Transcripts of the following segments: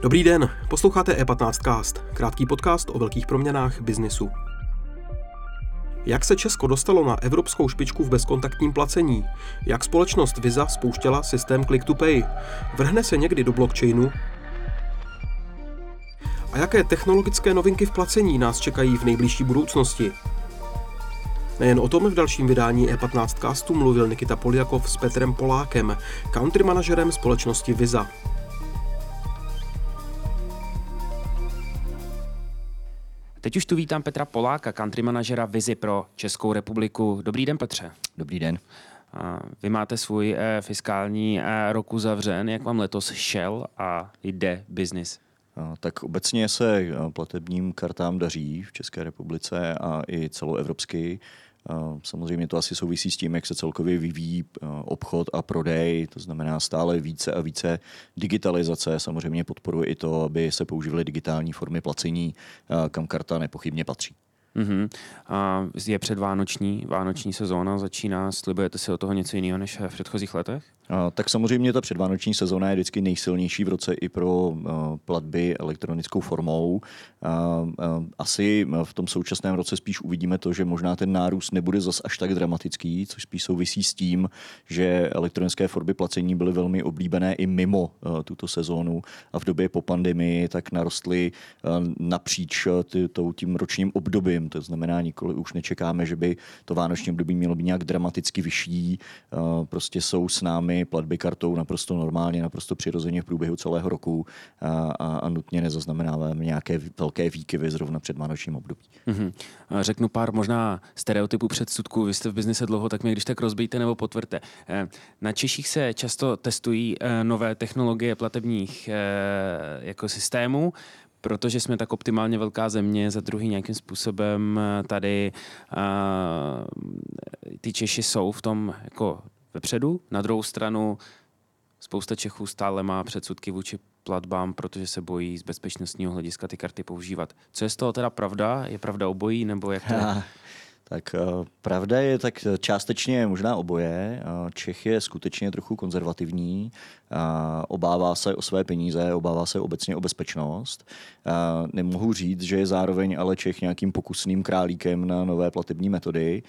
Dobrý den, posloucháte E15cast, krátký podcast o velkých proměnách biznisu. Jak se Česko dostalo na evropskou špičku v bezkontaktním placení? Jak společnost Visa spouštěla systém Click to Pay? Vrhne se někdy do blockchainu? A jaké technologické novinky v placení nás čekají v nejbližší budoucnosti? Nejen o tom v dalším vydání E15 castu mluvil Nikita Poljakov s Petrem Polákem, country manažerem společnosti Visa. Teď už tu vítám Petra Poláka, country manažera Vizi pro Českou republiku. Dobrý den, Petře. Dobrý den. Vy máte svůj eh, fiskální eh, rok uzavřen. Jak vám letos šel a jde biznis? Tak obecně se eh, platebním kartám daří v České republice a i celoevropsky. Samozřejmě to asi souvisí s tím, jak se celkově vyvíjí obchod a prodej, to znamená stále více a více digitalizace. Samozřejmě podporuje i to, aby se používaly digitální formy placení, kam karta nepochybně patří. Mm-hmm. A je předvánoční, vánoční sezóna začíná. Slibujete si o toho něco jiného než v předchozích letech? Tak samozřejmě ta předvánoční sezóna je vždycky nejsilnější v roce i pro a, platby elektronickou formou. Asi v tom současném roce spíš uvidíme to, že možná ten nárůst nebude zas až tak dramatický, což spíš souvisí s tím, že elektronické formy placení byly velmi oblíbené i mimo a, tuto sezónu a v době po pandemii tak narostly napříč tím ročním obdobím. To znamená, nikoli už nečekáme, že by to vánoční období mělo být nějak dramaticky vyšší. Prostě jsou s námi platby kartou naprosto normálně, naprosto přirozeně v průběhu celého roku a, a, a nutně nezaznamenáváme nějaké velké výkyvy zrovna před vánočním období. Mm-hmm. Řeknu pár možná stereotypů předsudků. Vy jste v biznise dlouho, tak mě když tak rozbijte nebo potvrďte. Eh, na Češích se často testují eh, nové technologie platebních jako systémů protože jsme tak optimálně velká země, za druhý nějakým způsobem eh, tady uh, ty Češi jsou v tom jako vepředu. Na druhou stranu spousta Čechů stále má předsudky vůči platbám, protože se bojí z bezpečnostního hlediska ty karty používat. Co je z toho teda pravda? Je pravda obojí, nebo jak to? Tak eh, pravda je tak částečně možná oboje. Čech je skutečně trochu konzervativní, obává se o své peníze, obává se obecně o bezpečnost. Nemohu říct, že je zároveň ale Čech nějakým pokusným králíkem na nové platební metody.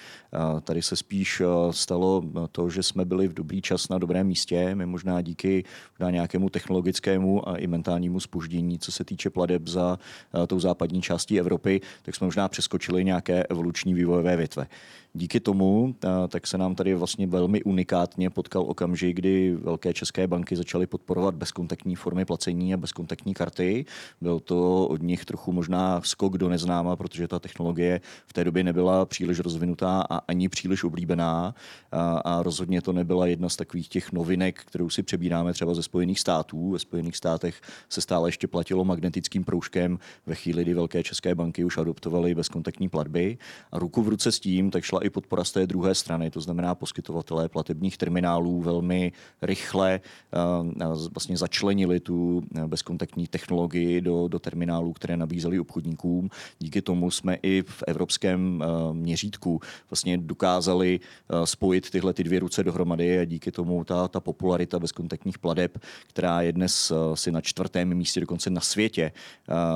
Tady se spíš eh, stalo to, že jsme byli v dobrý čas na dobrém místě, my možná díky možná nějakému technologickému a i mentálnímu spoždění, co se týče pladeb za eh, tou západní částí Evropy, tak jsme možná přeskočili nějaké evoluční vývojové vývojové větve. Díky tomu tak se nám tady vlastně velmi unikátně potkal okamžik, kdy velké české banky začaly podporovat bezkontaktní formy placení a bezkontaktní karty. Byl to od nich trochu možná skok do neznáma, protože ta technologie v té době nebyla příliš rozvinutá a ani příliš oblíbená. A, a rozhodně to nebyla jedna z takových těch novinek, kterou si přebíráme třeba ze Spojených států. Ve Spojených státech se stále ještě platilo magnetickým proužkem ve chvíli, kdy velké české banky už adoptovaly bezkontaktní platby. A ruku v ruce s tím tak šla i podpora z té druhé strany, to znamená poskytovatelé platebních terminálů velmi rychle eh, vlastně začlenili tu eh, bezkontaktní technologii do, do terminálů, které nabízeli obchodníkům. Díky tomu jsme i v evropském eh, měřítku vlastně dokázali spojit tyhle ty dvě ruce dohromady a díky tomu ta, ta popularita bezkontaktních pladeb, která je dnes si na čtvrtém místě dokonce na světě,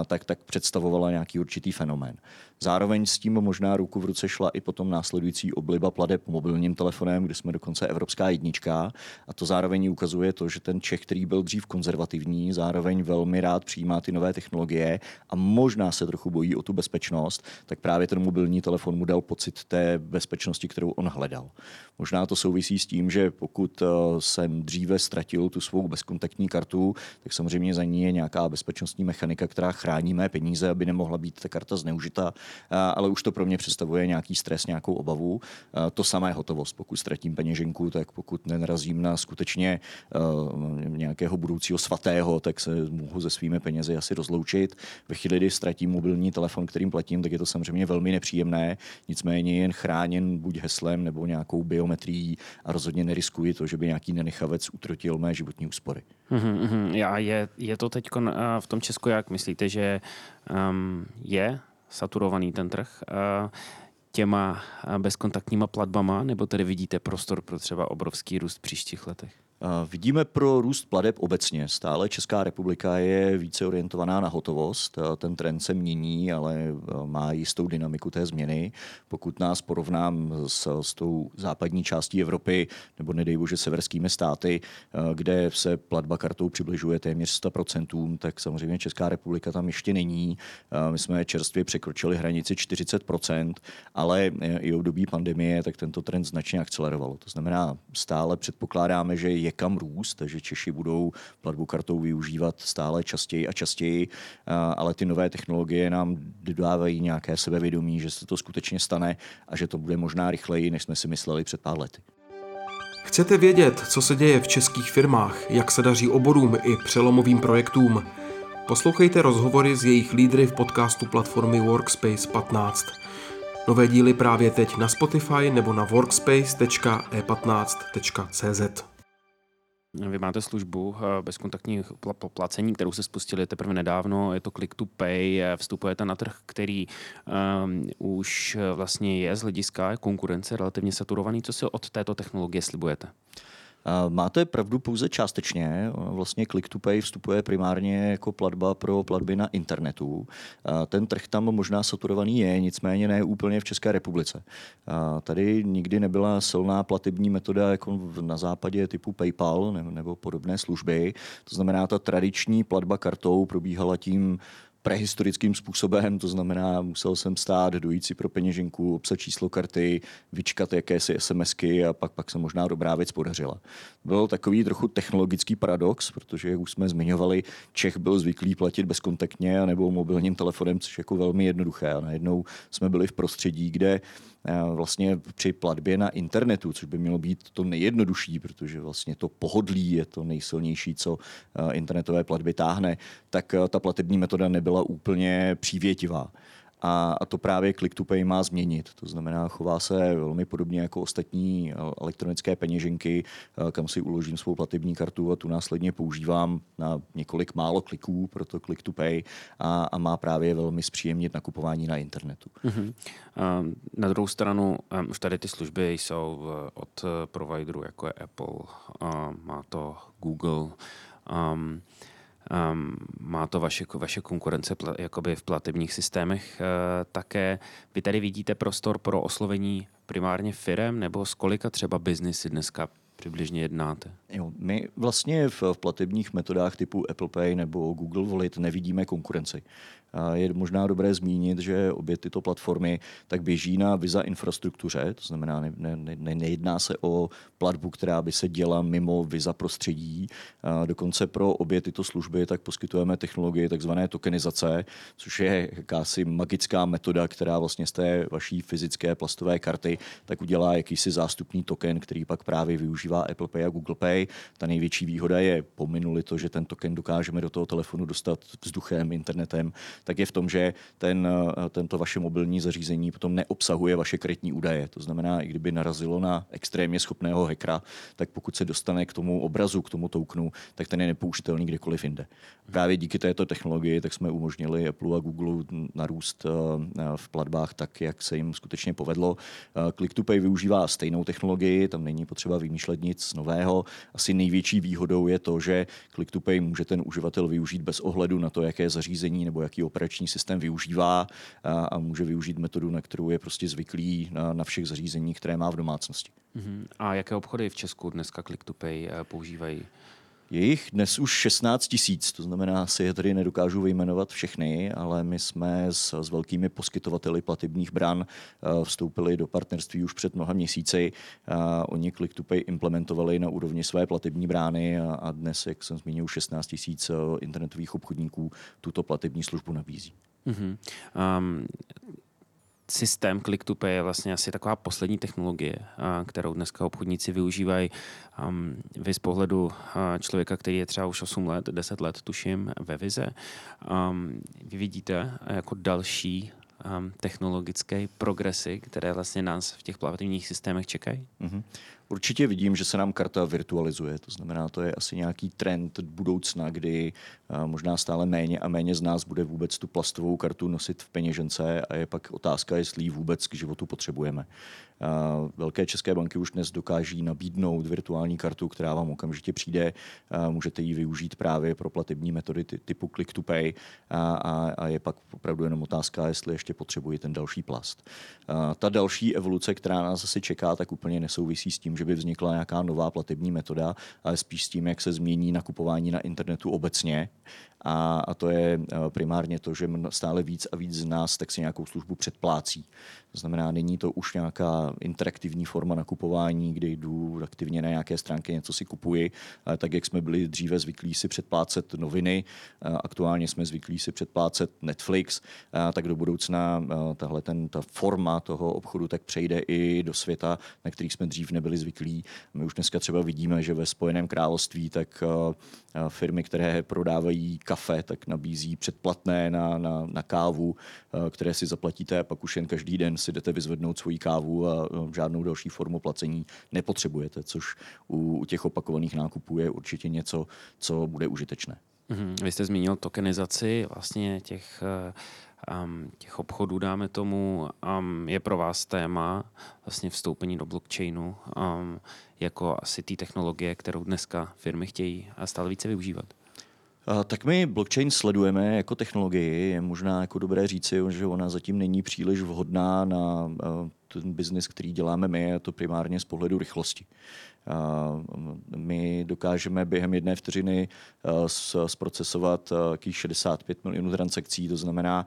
tak, tak představovala nějaký určitý fenomén. Zároveň s tím možná ruku v ruce šla i potom následující obliba pladeb mobilním telefonem, kde jsme dokonce evropská jednička. A to zároveň ukazuje to, že ten Čech, který byl dřív konzervativní, zároveň velmi rád přijímá ty nové technologie a možná se trochu bojí o tu bezpečnost, tak právě ten mobilní telefon mu dal pocit té bezpečnosti, kterou on hledal. Možná to souvisí s tím, že pokud eh, jsem dříve ztratil tu svou bezkontaktní kartu, tak samozřejmě za ní je nějaká bezpečnostní mechanika, která chrání mé peníze, aby nemohla být ta karta zneužita ale už to pro mě představuje nějaký stres, nějakou obavu. To samé hotovost. Pokud ztratím peněženku, tak pokud nenarazím na skutečně nějakého budoucího svatého, tak se mohu se svými penězi asi rozloučit. Ve chvíli, kdy ztratím mobilní telefon, kterým platím, tak je to samozřejmě velmi nepříjemné. Nicméně jen chráněn buď heslem nebo nějakou biometrií a rozhodně neriskuji to, že by nějaký nenechavec utrotil mé životní úspory. Mm-hmm, já, je, je to teď v tom Česku, jak myslíte, že um, je saturovaný ten trh. Těma bezkontaktníma platbama, nebo tedy vidíte prostor pro třeba obrovský růst v příštích letech? Vidíme pro růst pladeb obecně. Stále Česká republika je více orientovaná na hotovost. Ten trend se mění, ale má jistou dynamiku té změny. Pokud nás porovnám s, s tou západní částí Evropy, nebo nedej bože severskými státy, kde se platba kartou přibližuje téměř 100%, tak samozřejmě Česká republika tam ještě není. My jsme čerstvě překročili hranici 40%, ale i období pandemie, tak tento trend značně akceleroval. To znamená, stále předpokládáme, že je kam růst, takže Češi budou platbu kartou využívat stále častěji a častěji, ale ty nové technologie nám dodávají nějaké sebevědomí, že se to skutečně stane a že to bude možná rychleji, než jsme si mysleli před pár lety. Chcete vědět, co se děje v českých firmách, jak se daří oborům i přelomovým projektům? Poslouchejte rozhovory s jejich lídry v podcastu platformy Workspace 15. Nové díly právě teď na Spotify nebo na workspace.e15.cz. Vy máte službu eh, bezkontaktní placení, kterou se spustili teprve nedávno, je to Click to Pay, vstupujete na trh, který um, už vlastně je z hlediska konkurence relativně saturovaný. Co si od této technologie slibujete? Máte pravdu pouze částečně. Vlastně Click to Pay vstupuje primárně jako platba pro platby na internetu. Ten trh tam možná saturovaný je, nicméně ne úplně v České republice. Tady nikdy nebyla silná platební metoda jako na západě typu PayPal nebo podobné služby. To znamená, ta tradiční platba kartou probíhala tím prehistorickým způsobem, to znamená, musel jsem stát, dojít si pro peněženku, obsat číslo karty, vyčkat jakési SMSky a pak, pak se možná dobrá věc podařila. Byl takový trochu technologický paradox, protože, jak už jsme zmiňovali, Čech byl zvyklý platit bezkontaktně nebo mobilním telefonem, což je jako velmi jednoduché. A najednou jsme byli v prostředí, kde vlastně při platbě na internetu, což by mělo být to nejjednodušší, protože vlastně to pohodlí je to nejsilnější, co internetové platby táhne, tak ta platební metoda nebyla úplně přívětivá. A, a to právě Click to Pay má změnit. To znamená, chová se velmi podobně jako ostatní eh, elektronické peněženky, eh, kam si uložím svou platební kartu a tu následně používám na několik málo kliků, proto Click to Pay, a, a má právě velmi zpříjemnit nakupování na internetu. Uh-huh. Na druhou stranu, už tady ty služby jsou eh, od providerů, jako je Apple, má to Google, um, Um, má to vaše, vaše konkurence pl, jakoby v platebních systémech uh, také. Vy tady vidíte prostor pro oslovení primárně firem nebo z kolika třeba biznisy dneska přibližně jednáte? Jo, my vlastně v, v platebních metodách typu Apple Pay nebo Google Wallet nevidíme konkurenci. Je možná dobré zmínit, že obě tyto platformy tak běží na Visa infrastruktuře, to znamená, ne, ne, ne, nejedná se o platbu, která by se děla mimo Visa prostředí. Dokonce pro obě tyto služby tak poskytujeme technologii tzv. tokenizace, což je jakási magická metoda, která vlastně z té vaší fyzické plastové karty tak udělá jakýsi zástupný token, který pak právě využívá Apple Pay a Google Pay. Ta největší výhoda je, pominuli to, že ten token dokážeme do toho telefonu dostat vzduchem, internetem, tak je v tom, že ten, eh, tento vaše mobilní zařízení potom neobsahuje vaše kreditní údaje. To znamená, i kdyby narazilo na extrémně schopného hackera, tak pokud se dostane k tomu obrazu, k tomu touknu, tak ten je nepoužitelný kdekoliv jinde. Právě díky této technologii tak jsme umožnili Apple a Google narůst eh, v platbách tak, jak se jim skutečně povedlo. Eh, Click to Pay využívá stejnou technologii, tam není potřeba vymýšlet nic nového. Asi největší výhodou je to, že Click to Pay může ten uživatel využít bez ohledu na to, jaké zařízení nebo jaký operační systém využívá a, a může využít metodu, na kterou je prostě zvyklý na, na všech zařízeních, které má v domácnosti. Uh-huh. A jaké obchody v Česku dneska Click to Pay eh, používají? Je jich dnes už 16 tisíc, to znamená, si je tady nedokážu vyjmenovat všechny, ale my jsme s, s velkými poskytovateli platebních bran uh, vstoupili do partnerství už před mnoha měsíci. Uh, oni Click to implementovali na úrovni své platební brány a, a dnes, jak jsem zmínil, 16 tisíc uh, internetových obchodníků tuto platební službu nabízí. Uh-huh. Um, systém Click to Pay je vlastně asi taková poslední technologie, kterou dneska obchodníci využívají. Vy z pohledu člověka, který je třeba už 8 let, 10 let, tuším, ve vize, vy vidíte jako další technologické progresy, které vlastně nás v těch plativních systémech čekají? Mm-hmm. Určitě vidím, že se nám karta virtualizuje, to znamená, to je asi nějaký trend budoucna, kdy uh, možná stále méně a méně z nás bude vůbec tu plastovou kartu nosit v peněžence a je pak otázka, jestli ji vůbec k životu potřebujeme. Velké české banky už dnes dokáží nabídnout virtuální kartu, která vám okamžitě přijde. Můžete ji využít právě pro platební metody typu click to pay a je pak opravdu jenom otázka, jestli ještě potřebuji ten další plast. Ta další evoluce, která nás asi čeká, tak úplně nesouvisí s tím, že by vznikla nějaká nová platební metoda, ale spíš s tím, jak se změní nakupování na internetu obecně a, a to je eh, primárně to, že stále víc a víc z nás tak si nějakou službu předplácí. To znamená, není to už nějaká interaktivní forma nakupování, kdy jdu aktivně na nějaké stránky, něco si kupuji, ale tak, jak jsme byli dříve zvyklí si předplácet noviny, aktuálně jsme zvyklí si předplácet Netflix, tak do budoucna tahle ten, ta forma toho obchodu tak přejde i do světa, na který jsme dřív nebyli zvyklí. My už dneska třeba vidíme, že ve Spojeném království tak firmy, které prodávají kafe, tak nabízí předplatné na, na, na kávu, které si zaplatíte a pak už jen každý den si jdete vyzvednout svoji kávu a žádnou další formu placení nepotřebujete, což u, u těch opakovaných nákupů je určitě něco, co bude užitečné. Mm-hmm. Vy jste zmínil tokenizaci vlastně těch, um, těch obchodů, dáme tomu, um, je pro vás téma vlastně vstoupení do blockchainu um, jako asi té technologie, kterou dneska firmy chtějí a stále více využívat. Tak my blockchain sledujeme jako technologii. Je možná jako dobré říci, že ona zatím není příliš vhodná na ten biznis, který děláme my, a to primárně z pohledu rychlosti. My dokážeme během jedné vteřiny zprocesovat 65 milionů transakcí, to znamená,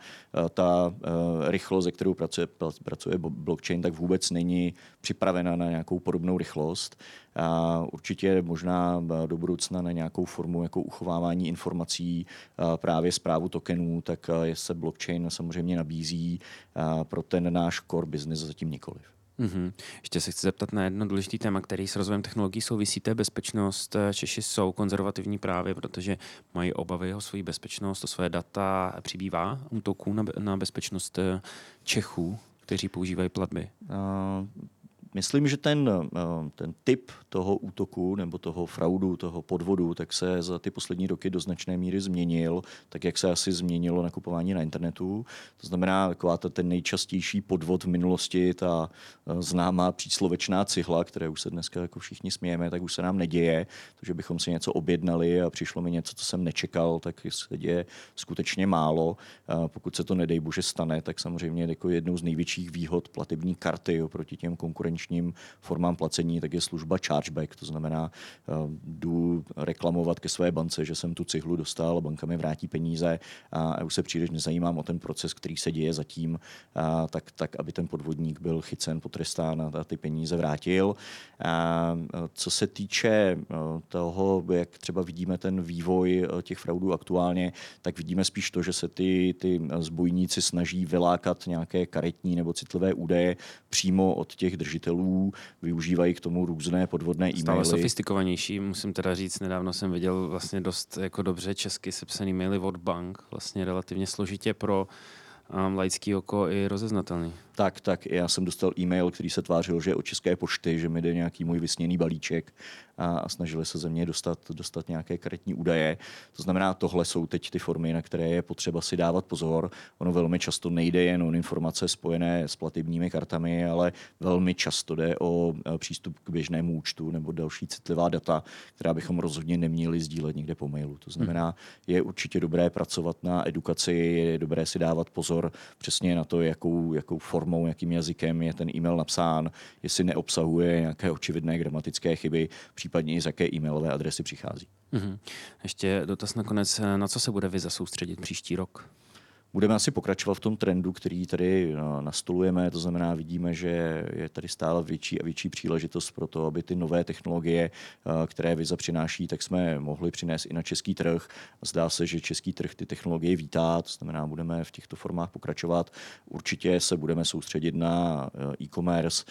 ta rychlost, ze kterou pracuje, pracuje blockchain, tak vůbec není připravena na nějakou podobnou rychlost. A určitě možná do budoucna na nějakou formu jako uchovávání informací, právě zprávu tokenů, tak se blockchain samozřejmě nabízí pro ten náš core business zatím nikoliv. Mm-hmm. Ještě se chci zeptat na jedno důležité téma, který s rozvojem technologií souvisí, to je bezpečnost. Češi jsou konzervativní právě, protože mají obavy o svoji bezpečnost, o své data. Přibývá útoků na, na bezpečnost eh, Čechů, kteří používají platby? Uh, Myslím, že ten, eh, ten typ toho útoku nebo toho fraudu, toho podvodu, tak se za ty poslední roky do značné míry změnil, tak jak se asi změnilo nakupování na internetu. To znamená, taková ta, ten nejčastější podvod v minulosti, ta eh, známá příslovečná cihla, které už se dneska jako všichni smějeme, tak už se nám neděje. To, že bychom si něco objednali a přišlo mi něco, co jsem nečekal, tak se děje skutečně málo. Pokud se to nedej bože stane, tak samozřejmě jako jednou z největších výhod platební karty oproti těm konkurenčním konkurenčním formám placení, tak je služba chargeback. To znamená, eh, jdu reklamovat ke své bance, že jsem tu cihlu dostal, banka mi vrátí peníze a už se příliš nezajímám o ten proces, který se děje zatím, tak, tak aby ten podvodník byl chycen, potrestán a ty peníze vrátil. A eh, co se týče eh, toho, jak třeba vidíme ten vývoj těch fraudů aktuálně, tak vidíme spíš to, že se ty, ty zbojníci snaží vylákat nějaké karetní nebo citlivé údaje přímo od těch držitelů uživatelů, využívají k tomu různé podvodné e-maily. Stále sofistikovanější, musím teda říct, nedávno jsem viděl vlastně dost jako dobře česky sepsaný maily od bank, vlastně relativně složitě pro um, laický oko i rozeznatelný. Tak, tak. Já jsem dostal e-mail, který se tvářil, že je od České pošty, že mi jde nějaký můj vysněný balíček a, a snažili se ze mě dostat, dostat nějaké karetní údaje. To znamená, tohle jsou teď ty formy, na které je potřeba si dávat pozor. Ono velmi často nejde jen o informace spojené s platebními kartami, ale velmi často jde o e, přístup k běžnému účtu nebo další citlivá data, která bychom rozhodně neměli sdílet někde po mailu. To znamená, je určitě dobré pracovat na edukaci, je dobré si dávat pozor přesně na to, jakou, jakou formou, jakým jazykem je ten e-mail napsán, jestli neobsahuje nějaké očividné gramatické chyby, případně i z jaké e-mailové adresy přichází. Mm-hmm. Ještě dotaz nakonec, na co se bude Viza soustředit příští rok? Budeme asi pokračovat v tom trendu, který tady eh, nastolujeme, to znamená, vidíme, že je tady stále větší a větší příležitost pro to, aby ty nové technologie, eh, které Viza přináší, tak jsme mohli přinést i na český trh. Zdá se, že český trh ty technologie vítá, to znamená, budeme v těchto formách pokračovat. Určitě se budeme soustředit na eh, e-commerce,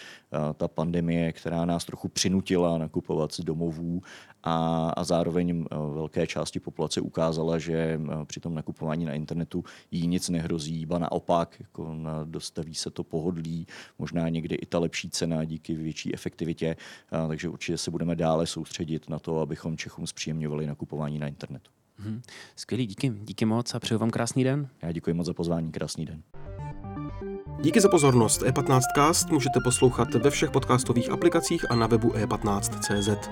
ta pandemie, která nás trochu přinutila nakupovat z domovů a, a zároveň velké části populace ukázala, že při tom nakupování na internetu jí nic nehrozí, ba naopak, jako na, dostaví se to pohodlí, možná někdy i ta lepší cena díky větší efektivitě, a, takže určitě se budeme dále soustředit na to, abychom Čechům zpříjemňovali nakupování na internetu. Hmm. Skvělý, díky. Díky moc a přeju vám krásný den. Já děkuji moc za pozvání, krásný den. Díky za pozornost. E15cast můžete poslouchat ve všech podcastových aplikacích a na webu e15.cz.